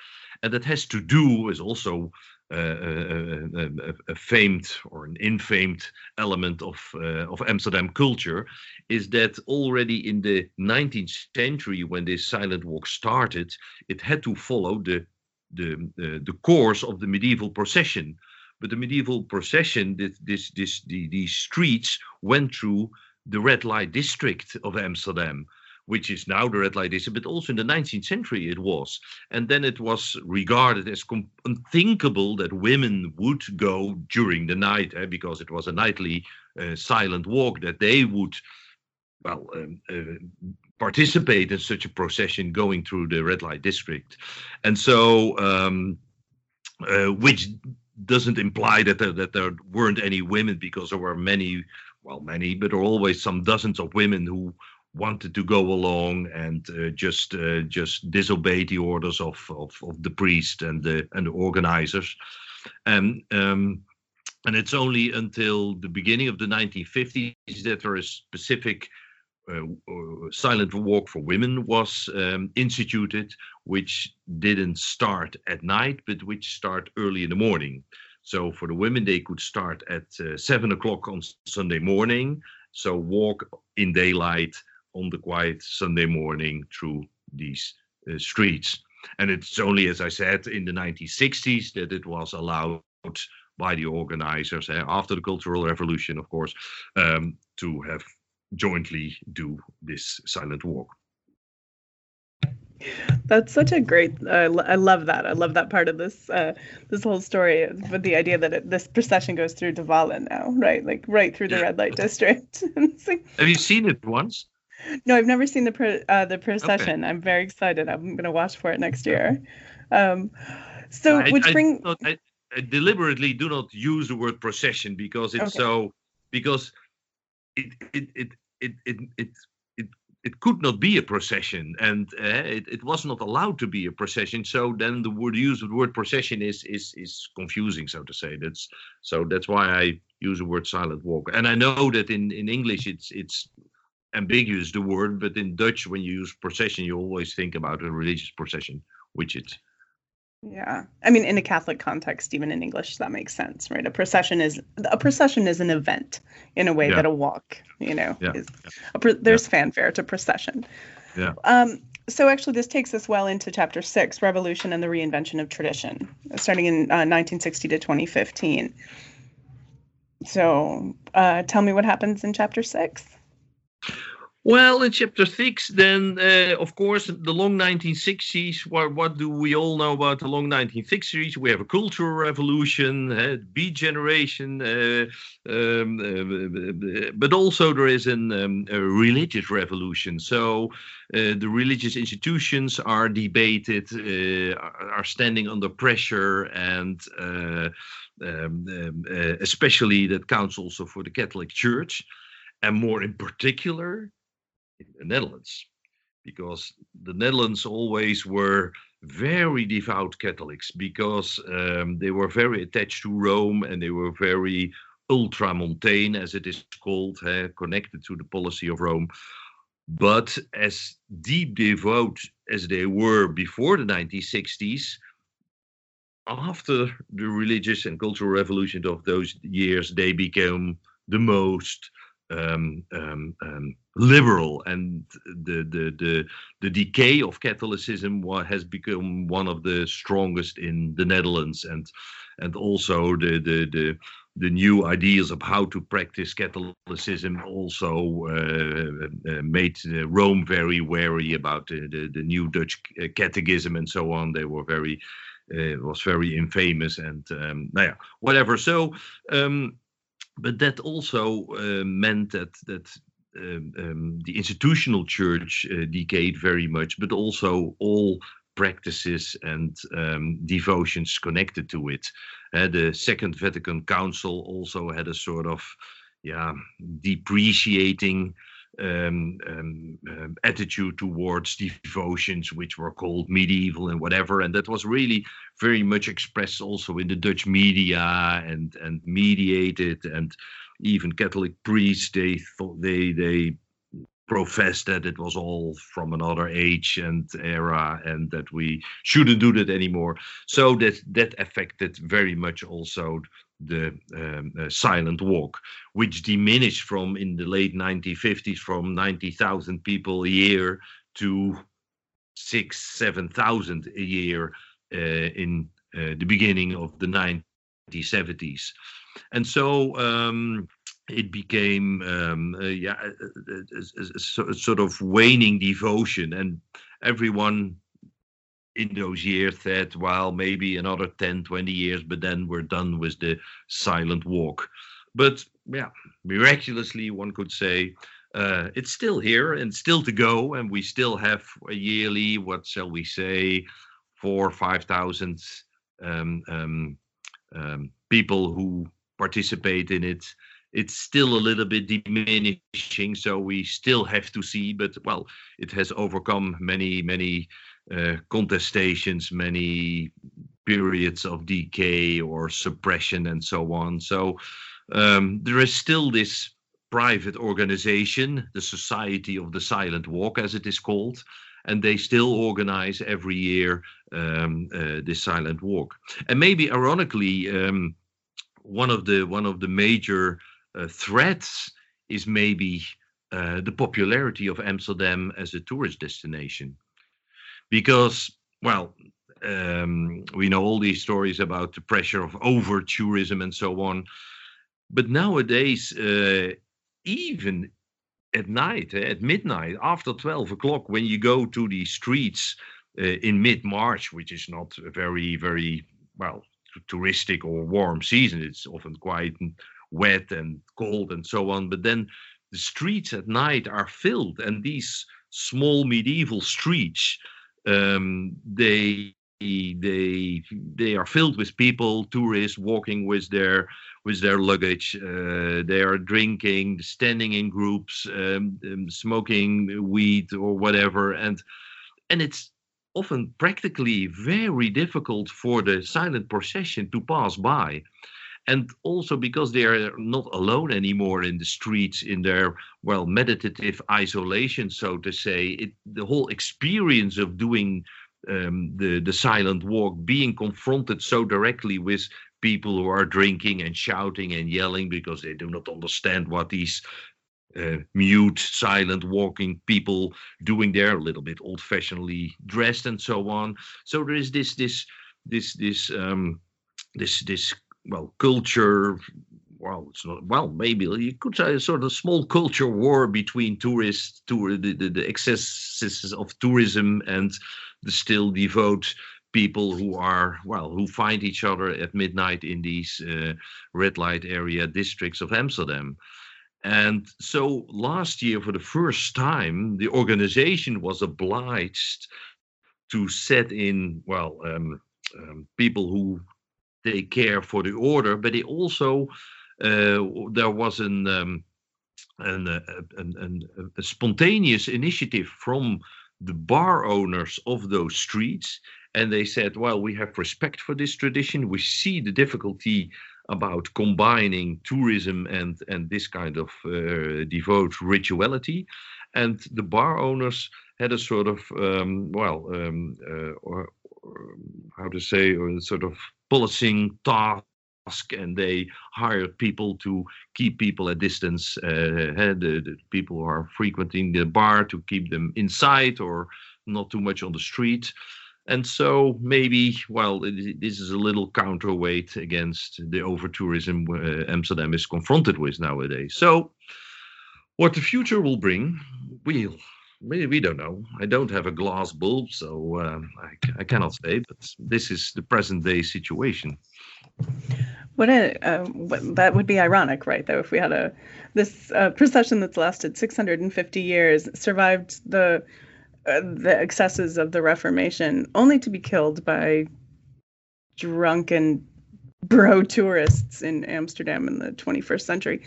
and that has to do is also a, a, a, famed or an infamed element of uh, of Amsterdam culture is that already in the 19th century, when this silent walk started, it had to follow the the uh, the course of the medieval procession. But the medieval procession, this this, this the, these streets went through the red light district of Amsterdam which is now the red light district, but also in the 19th century it was. And then it was regarded as unthinkable that women would go during the night, eh, because it was a nightly uh, silent walk, that they would, well, um, uh, participate in such a procession going through the red light district. And so, um, uh, which doesn't imply that there, that there weren't any women, because there were many well, many, but there are always some dozens of women who wanted to go along and uh, just uh, just disobey the orders of, of, of the priest and the and the organizers, and um, and it's only until the beginning of the 1950s that there is specific silent walk for women was um, instituted, which didn't start at night, but which start early in the morning. So for the women, they could start at uh, seven o'clock on Sunday morning. So walk in daylight on the quiet Sunday morning through these uh, streets. And it's only, as I said, in the 1960s that it was allowed by the organizers, uh, after the Cultural Revolution, of course, um, to have jointly do this silent walk. That's such a great. Uh, I love that. I love that part of this uh, this whole story. But the idea that it, this procession goes through Wallen now, right? Like right through the red light district. like, Have you seen it once? No, I've never seen the pro, uh, the procession. Okay. I'm very excited. I'm gonna watch for it next year. Um, so I, which bring I, I, I, deliberately do not use the word procession because it's okay. so because it it it it it it it, it could not be a procession and uh, it, it was not allowed to be a procession so then the word use of the word procession is is is confusing so to say that's so that's why i use the word silent walk and i know that in in english it's it's ambiguous the word, but in Dutch, when you use procession, you always think about a religious procession, which it's. Yeah, I mean, in a Catholic context, even in English, that makes sense, right? A procession is a procession is an event in a way yeah. that a walk, you know, yeah. is. Pro, there's yeah. fanfare to procession. Yeah. Um, so actually, this takes us well into chapter six, revolution and the reinvention of tradition, starting in uh, 1960 to 2015. So, uh, tell me what happens in chapter six. Well, in chapter six, then uh, of course the long 1960s. What, what do we all know about the long 1960s? We have a cultural revolution, uh, Beat Generation, uh, um, uh, but also there is an, um, a religious revolution. So uh, the religious institutions are debated, uh, are standing under pressure, and um, um, especially that counts also for the Catholic Church and more in particular in the Netherlands, because the Netherlands always were very devout Catholics because um, they were very attached to Rome and they were very ultramontane, as it is called, connected to the policy of Rome. But as deep devout as they were before the 1960s, after the religious and cultural revolution of those years, they became the most um, um, um, liberal, and the, the the the decay of Catholicism has become one of the strongest in the Netherlands, and and also the the the the new ideas of how to practice Catholicism also uh, uh, made uh, Rome very wary about the, the, the, new Dutch uh, catechism and so on. They were very, uh, was very infamous and um, yeah, whatever. So um, but that also uh, meant that that um, um, the institutional church uh, decayed very much, but also all practices and um, devotions connected to it. Uh, the Second Vatican Council also had a sort of yeah depreciating um, um, um, attitude towards devotions, which were called medieval and whatever, and that was really very much expressed also in the Dutch media and and mediated, and even Catholic priests they thought they they professed that it was all from another age and era and that we shouldn't do that anymore. So that that affected very much also the um, uh, silent walk, which diminished from in the late 1950s from 90,000 people a year to six, 7,000 a year uh, in uh, the beginning of the 1970s. And so um, it became um, uh, yeah, a, a, a, a, sort of waning devotion, and everyone in those years that well maybe another 10 20 years but then we're done with the silent walk. But yeah miraculously one could say uh, it's still here and still to go and we still have a yearly what shall we say four five thousand um, um, um, people who participate in it. It's still a little bit diminishing so we still have to see but well it has overcome many many contestations, many periods of decay or suppression, and so on. So um, there is still this private organization, the Society of the Silent Walk, as it is called, and they still organize every year um, uh, this silent walk. And maybe ironically, um, one of the one of the major uh, threats is maybe uh, the popularity of Amsterdam as a tourist destination because well um, we know all these stories about the pressure of over tourism and so on. But nowadays uh, even at night eh, at midnight after 12 o'clock when you go to the streets uh, in mid-march which is not a very very well touristic or warm season it's often quite wet and cold and so on but then the streets at night are filled and these small medieval streets um, they they they are filled with people tourists walking with their with their luggage. Uh, they are drinking standing in groups um, um, smoking weed or whatever. And and it's often practically very difficult for the silent procession to pass by and also because they are not alone anymore in the streets in their well meditative isolation so to say it the whole experience of doing um, the the silent walk being confronted so directly with people who are drinking and shouting and yelling because they do not understand what these uh, mute, silent, walking people doing there, a little bit old-fashionedly dressed and so on. So there is this, this, this, this, um, this, this well culture well, it's not well. Maybe you could say a sort of small culture war between tourists, tour, the, the, the excesses of tourism, and the still devout people who are well, who find each other at midnight in these uh, red light area districts of Amsterdam. And so last year, for the first time, the organization was obliged to set in well um, um, people who take care for the order, but they also uh, there was an, um, an, uh, an, an, a spontaneous initiative from the bar owners of those streets and they said well we have respect for this tradition. We see the difficulty about combining tourism and and this kind of uh, devout rituality and the bar owners had a sort of um, well um, uh, how to say or sort of policing task and they hired people to keep people at distance uh, the, the people who are frequenting the bar to keep them inside or not too much on the street. And so maybe well this is a little counterweight against the over tourism uh, amsterdam is confronted with nowadays. So what the future will bring we'll we, we don't know i don't have a glass bulb so um, I, I cannot say but this is the present day situation what a uh, what, that would be ironic, right? Though, if we had a this uh, procession that's lasted 650 years, survived the uh, the excesses of the Reformation, only to be killed by drunken bro tourists in Amsterdam in the 21st century,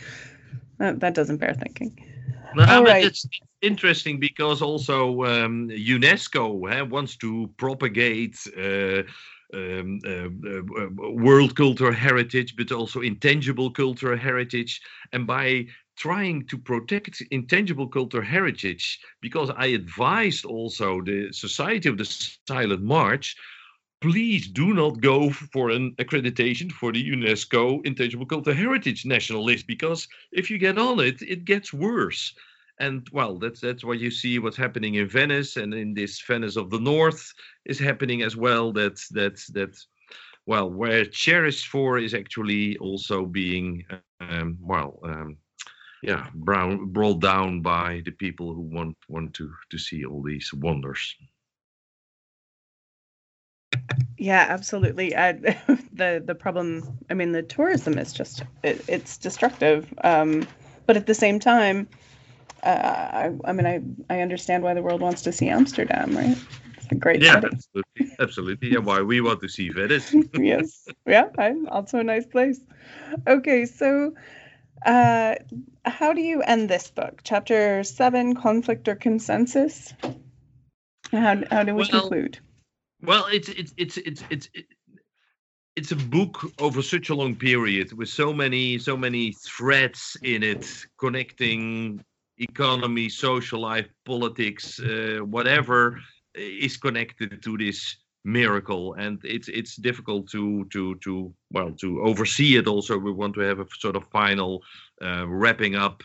that, that doesn't bear thinking. No, All right. it's interesting because also um, UNESCO eh, wants to propagate. Uh, um, uh, uh, world cultural heritage, but also intangible cultural heritage. And by trying to protect intangible cultural heritage, because I advised also the Society of the Silent March, please do not go for an accreditation for the UNESCO Intangible Cultural Heritage National List, because if you get on it, it gets worse. And well that's that's what you see what's happening in venice and in this venice of the north is happening as well that that that well where cherished for is actually also being um, well um, yeah brown, brought down by the people who want want to to see all these wonders yeah absolutely I, the the problem i mean the tourism is just it, it's destructive um, but at the same time uh, I, I mean, I, I understand why the world wants to see Amsterdam, right? It's a great yeah, city. absolutely, absolutely. Yeah, why we want to see Venice. yes, yeah, I'm also a nice place. Okay, so uh, how do you end this book? Chapter seven, conflict or consensus. How how do we well, conclude? Well, it's it's it's it's it's. it's a book over such a long period with so many so many threads in it connecting economy, social life, politics, uh, whatever is connected to this miracle and it's it's difficult to to to well to oversee it also we want to have a sort of final uh, wrapping up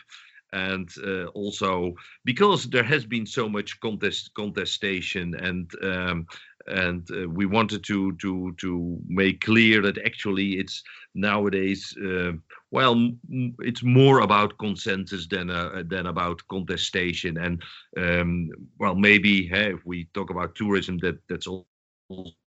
and uh, also because there has been so much contest contestation and um, and uh, we wanted to to to make clear that actually it's nowadays uh, well m- it's more about consensus than uh, than about contestation. And um, well maybe hey, if we talk about tourism that that's all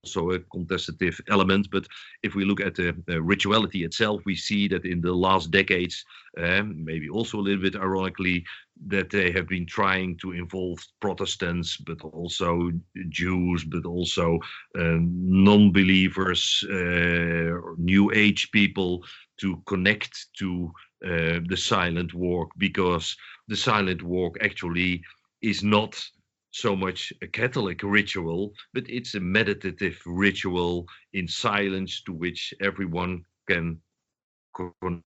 also a contestative element. But if we look at the, the rituality itself, we see that in the last decades, um, maybe also a little bit ironically, that they have been trying to involve Protestants, but also Jews, but also um, non-believers, uh, New Age people to connect to uh, the silent walk because the silent walk actually is not so much a Catholic ritual, but it's a meditative ritual in silence to which everyone can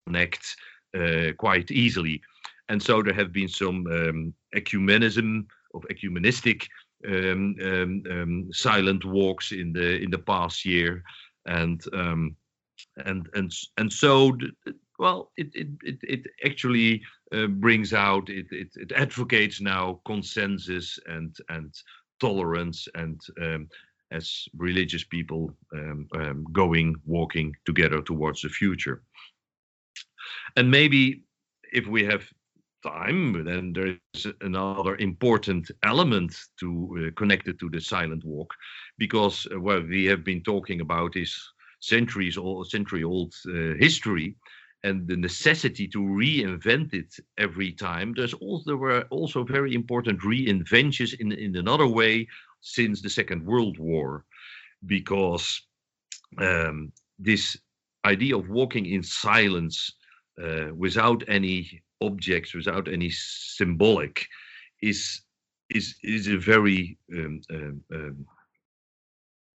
connect uh, quite easily. And so there have been some um, ecumenism of ecumenistic um, um, um silent walks in the in the past year, and um, and and and so well, it it it, it actually uh, brings out it, it it advocates now consensus and and tolerance and um, as religious people um, um, going walking together towards the future. And maybe if we have time, then there is another important element to uh, connected to the silent walk, because uh, what we have been talking about is centuries old, century old uh, history, and the necessity to reinvent it every time. There's also there were also very important reinventions in in another way since the Second World War, because um, this idea of walking in silence uh, without any objects, without any symbolic, is is is a very um, um, um,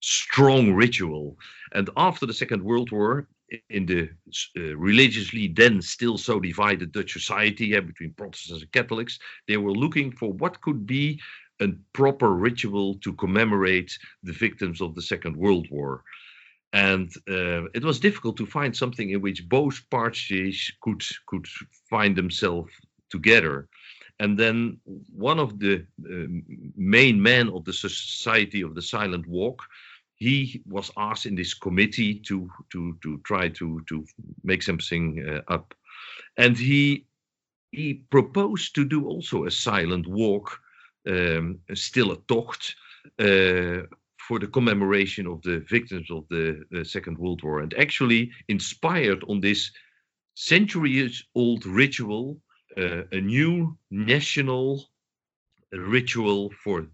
strong ritual. And after the Second World War, in the uh, religiously then still so divided Dutch society yeah, between Protestants and Catholics, they were looking for what could be a proper ritual to commemorate the victims of the Second World War. And uh, it was difficult to find something in which both parties could could find themselves together. And then one of the uh, main men of the Society of the Silent Walk, he was asked in this committee to to to try to to make something uh, up, and he he proposed to do also a silent walk um, a tocht uh, for the commemoration of the victims of the, the, Second World War, and actually inspired on this centuries-old ritual, uh, a new national ritual for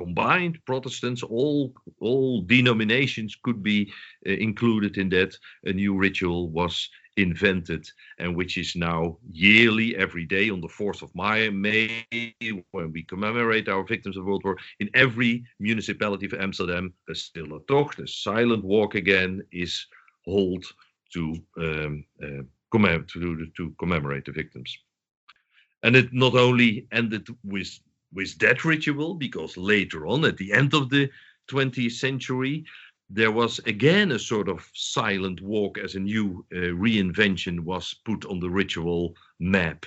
combined Protestants, all all denominations could be uh, included in that. A new ritual was invented and which is now yearly every day on the 4th of May, May when we commemorate our victims of World War in every municipality of Amsterdam a stille tocht, a silent walk again is held to, um, uh, commem- to, to commemorate the victims. And it not only ended with with that ritual because later on at the end of the 20th century there was again a sort of silent walk as a new uh, reinvention was put on the ritual map.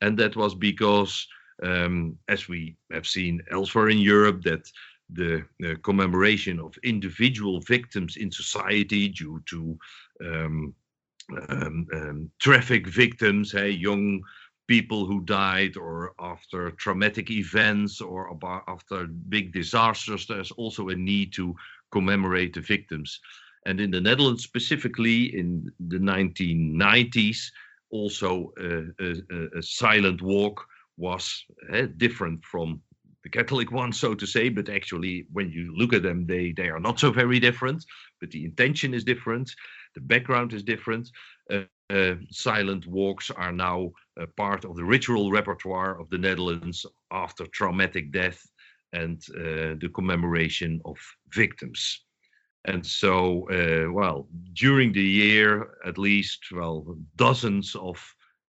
And that was because, um, as we have seen elsewhere in Europe, that the uh, commemoration of individual victims in society due to um, um, um traffic victims, hey, young people who died, or after traumatic events, or about, after big disasters, there's also a need to commemorate the victims. And in the Netherlands, specifically in the 1990s, also a, a, silent walk was uh, different from the Catholic one, so to say. But actually, when you look at them, they they are not so very different. But the intention is different, the background is different. Uh, silent walks are now part of the ritual repertoire of the Netherlands after traumatic death and uh, the commemoration of victims. And so, uh, well, during the year, at least, well, dozens of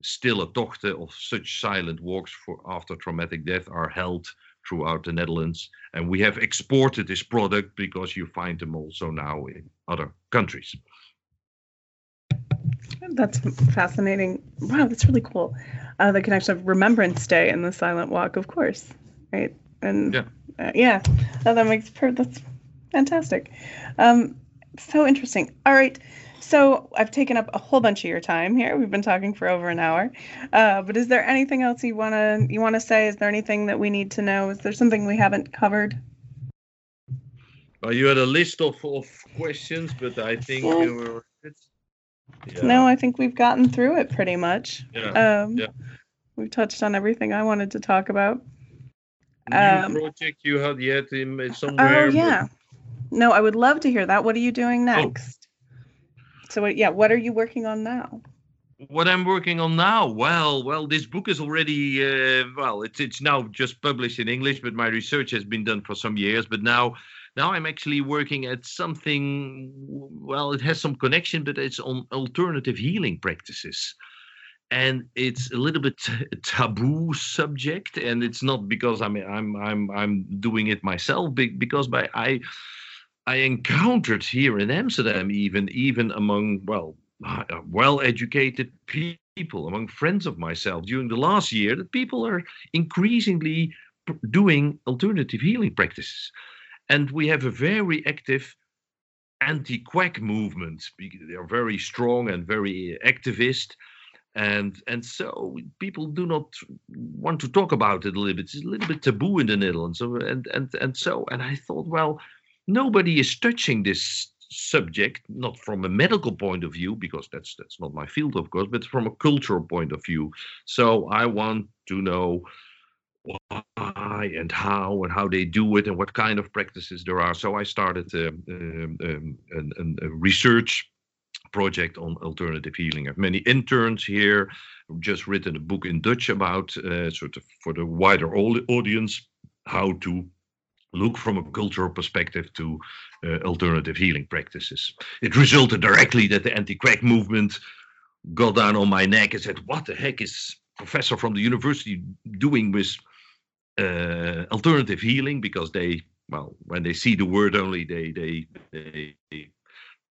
stille tochten of such silent walks for after traumatic death are held throughout the Netherlands. And we have exported this product because you find them also now in other countries. That's fascinating. Wow, that's really cool. Uh, the connection of Remembrance Day and the Silent Walk, of course, right? and yeah, uh, yeah, oh, that makes per that's fantastic. Um, so interesting. All right. So I've taken up a whole bunch of your time here. We've been talking for over an hour. Uh, but is there anything else you wanna you wanna say? Is there anything that we need to know? Is there something we haven't covered? Well, you had a list of, of questions, but I think yeah. you were. Yeah. No, I think we've gotten through it pretty much. Yeah. Um, yeah. We've touched on everything I wanted to talk about um, project you had yet in uh, somewhere? Oh yeah. No, I would love to hear that. What are you doing oh. next? Oh. So yeah, what are you working on now? What I'm working on now? Well, well, this book is already uh, well, it's it's now just published in English, but my research has been done for some years. But now, now I'm actually working at something. Well, it has some connection, but it's on alternative healing practices and it's a little bit taboo subject and it's not because i'm i'm i'm i'm doing it myself because by i i encountered here in amsterdam even even among well uh, well educated people among friends of myself during the last year that people are increasingly doing alternative healing practices and we have a very active anti-quack movement. They are very strong and very uh, activist, and and so people do not want to talk about it a little bit. It's a little bit taboo in the Netherlands. And and and so and I thought, well, nobody is touching this subject, not from a medical point of view, because that's that's not my field, of course, but from a cultural point of view. So I want to know why and how and how they do it and what kind of practices there are. So I started um, um, um, a, a research project on alternative healing. I have many interns here. I've just written a book in Dutch about uh, sort of for the wider audience how to look from a cultural perspective to uh, alternative healing practices. It resulted directly that the anti-quack movement got down on my neck and said, "What the heck is professor from the university doing with uh, alternative healing?" Because they, well, when they see the word only, they they they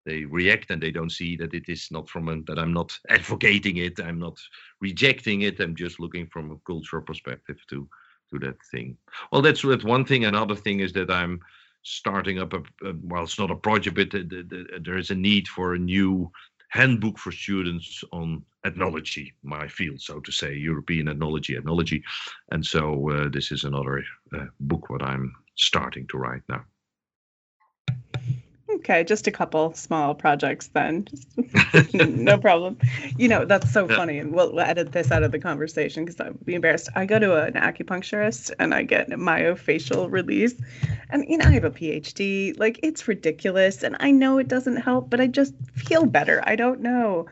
they react and they don't see that it is not from a, that I'm not advocating it, I'm not rejecting it. I'm just looking from a cultural perspective to to that thing. Well, that's that's one thing. Another thing is that I'm starting up a, a well, it's not a project, but the, the, the, there is a need for a new handbook for students on ethnology, my field, so to say, European ethnology, ethnology, and so uh, this is another uh, book what I'm starting to write now. Okay, just a couple small projects then. no problem. You know, that's so funny. And we'll, we'll edit this out of the conversation because I'd be embarrassed. I go to an acupuncturist and I get myofascial release. And, you know, I have a PhD. Like, it's ridiculous. And I know it doesn't help, but I just feel better. I don't know.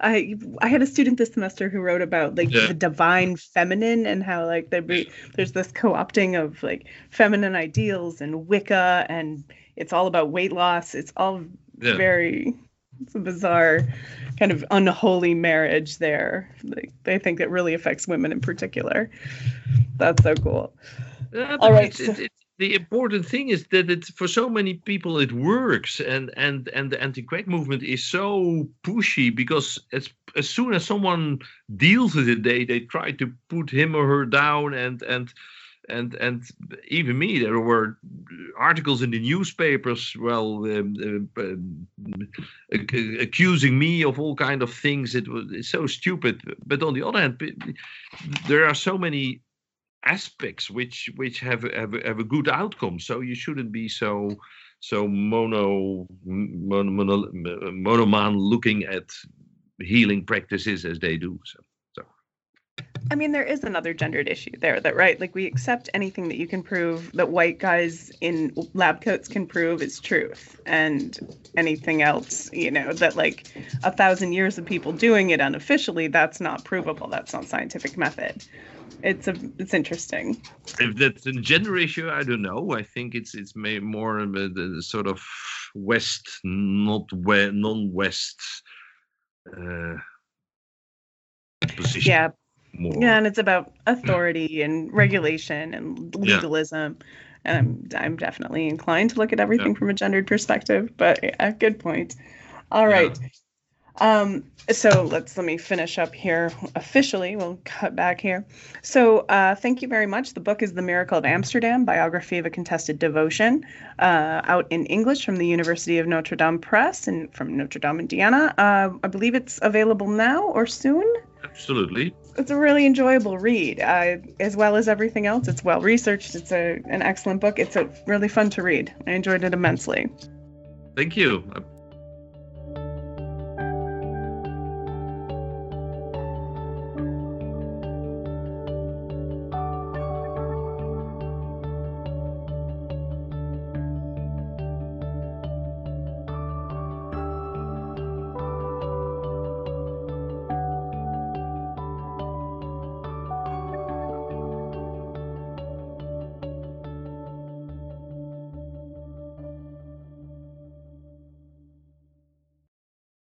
I I had a student this semester who wrote about like yeah. the divine feminine and how like there be there's this co-opting of like feminine ideals and Wicca and it's all about weight loss. It's all yeah. very it's a bizarre kind of unholy marriage there. Like they think it really affects women in particular. That's so cool. Yeah, all right. It's, it's, it's, the important thing is that it for so many people it works and and and the anti-quack movement is so pushy because as as soon as someone deals with it they they try to put him or her down and and and and even me there were articles in the newspapers well um, uh, uh, accusing me of all kind of things it was so stupid but on the other hand there are so many aspects which which have have, have a good outcome so you shouldn't be so so mono mono, mono monoman looking at healing practices as they do so I mean, there is another gendered issue there, that right? Like we accept anything that you can prove that white guys in lab coats can prove is truth, and anything else, you know, that like a thousand years of people doing it unofficially, that's not provable. That's not scientific method. It's a, it's interesting. If that's a gender issue, I don't know. I think it's it's more the, the sort of West, not we, non-West. Uh, position. Yeah, more. Yeah, and it's about authority and regulation and legalism. Yeah. And I'm I'm definitely inclined to look at everything yeah. from a gendered perspective. But yeah, good point. All right. Um, so let's let me finish up here officially. We'll cut back here. So uh, thank you very much. The book is The Miracle of Amsterdam: Biography of a Contested Devotion, uh, out in English from the University of Notre Dame Press and from Notre Dame, Indiana. Uh, I believe it's available now or soon. Absolutely. It's a really enjoyable read, uh, as well as everything else. It's well researched. It's a an excellent book. It's a really fun to read. I enjoyed it immensely. Thank you.